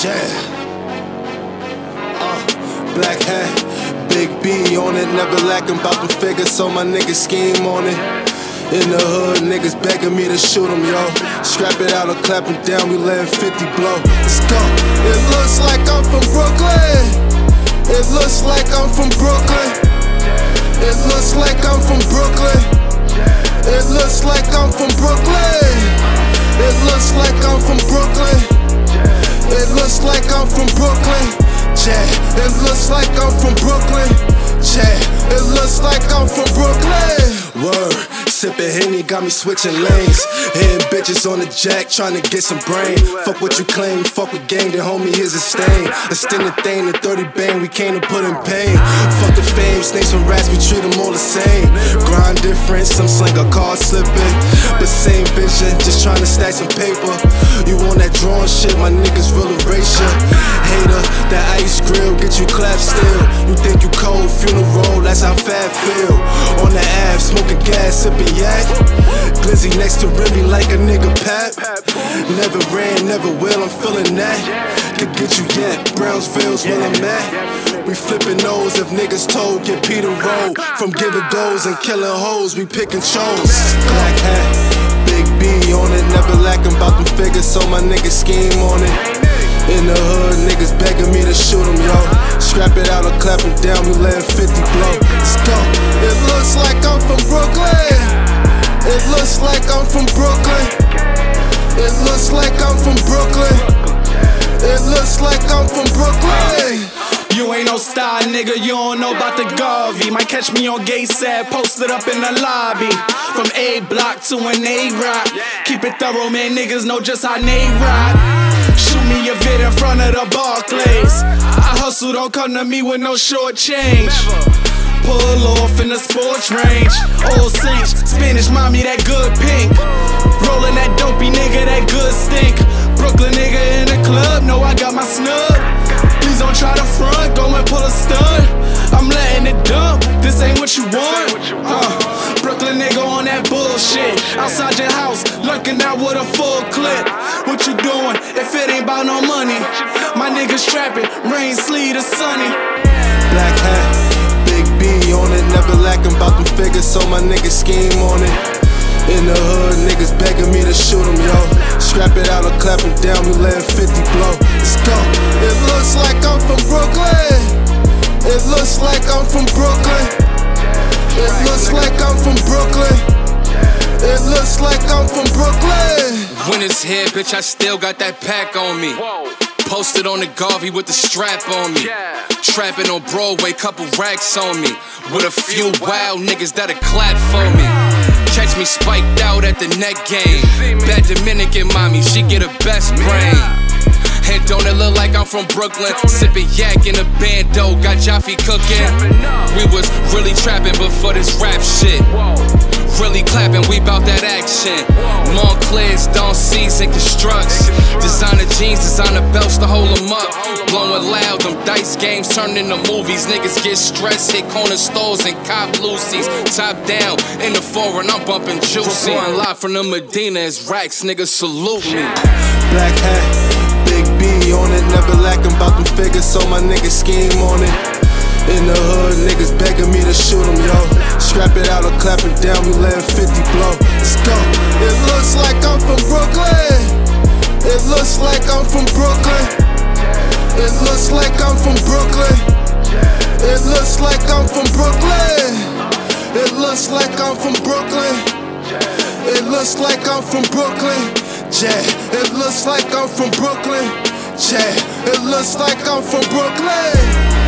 Yeah. Uh, black hat, big B on it, never lacking bout the figure, so my niggas scheme on it. In the hood, niggas begging me to shoot them, yo. Strap it out or clap them down, we layin' 50 blow. Let's go. It looks like I'm from Brooklyn. It looks like I'm from Brooklyn. It looks like I'm from Brooklyn. It looks like I'm from Brooklyn. It looks like I'm from Brooklyn. Looks like I'm from Brooklyn. Yeah, it looks like I'm from Brooklyn. Yeah, it looks like I'm from Brooklyn. Word, sippin' Henny got me switching lanes. Hitting bitches on the jack, trying to get some brain. Fuck what you claim, fuck with gang, then homie, here's a stain. A stinning thing, the 30 bang, we came to put in pain. Fuck the fame, snakes and rats, we treat them all the same. Grind different, some sling a car slipping. But same vision, just trying to stack some paper. Drawing shit, my niggas real erasure. Hater, that ice grill, get you clap still. You think you cold, funeral, that's how fat feel. On the Ave, smoking gas, sipping yak. Glizzy next to Remy like a nigga Pap. Never ran, never will, I'm feeling that. Could get you yet, Brownsville's where I'm at. We flipping those if niggas told, get Peter roll. From giving goals and killing hoes, we pick and chose. Black hat, big B on it, never lacking about them figures, so my niggas scheme on it. In the hood, niggas begging me to shoot 'em, yo. Scrap it out or clap it down, we letting 50 blow. Let's go. It looks like I'm from Brooklyn. It looks like I'm from Brooklyn. It looks like I'm from Brooklyn. It looks like I'm nigga, you don't know about the Garvey. Might catch me on gay sad, posted up in the lobby. From A block to an A rock. Keep it thorough, man, niggas know just how they rock. Shoot me a vid in front of the Barclays. I hustle, don't come to me with no short change. Pull off in the sports range. Old Saints, Spanish mommy, that good pink. Lurking out with a full clip. What you doing if it ain't about no money? My niggas trapping, rain, sleet, or sunny. Black hat, big B on it, never lacking about them figures, so my niggas scheme on it. In the hood, niggas begging me to shoot 'em, yo. Scrap it out or clap it down, we letting 50 blow. Let's go. It looks like I'm from Brooklyn. It looks like I'm from Brooklyn. It looks like I'm from Brooklyn. It's here, bitch, I still got that pack on me. Posted on the Garvey with the strap on me. Trapping on Broadway, couple racks on me. With a few wild niggas that'll clap for me. Catch me spiked out at the net game. Bad Dominican mommy, she get her best brain. And don't it look like I'm from Brooklyn? Sipping yak in a bando, got Jaffe cooking. We was trapping before this rap shit. Really clapping, we bout that action. Montclair's don't season constructs. Designer jeans, designer belts to hold them up. Blowing loud, them dice games turn into movies. Niggas get stressed, hit corner stores and cop Lucy's. Top down in the foreign, I'm bumping juicy. Going live from the Medina, it's racks, niggas salute me. Black hat, big B on it, never lacking about them figures, so my niggas scheme on it. In the hood, niggas begging me to shoot 'em, yo. Scrap it out or clap it down, we letting 50 blow. Let's go. It looks like I'm from Brooklyn. It looks like I'm from Brooklyn. It looks like I'm from Brooklyn. It looks like I'm from Brooklyn. It looks like I'm from Brooklyn. It looks like I'm from Brooklyn. Yeah, it looks like I'm from Brooklyn. Yeah, it looks like I'm from Brooklyn.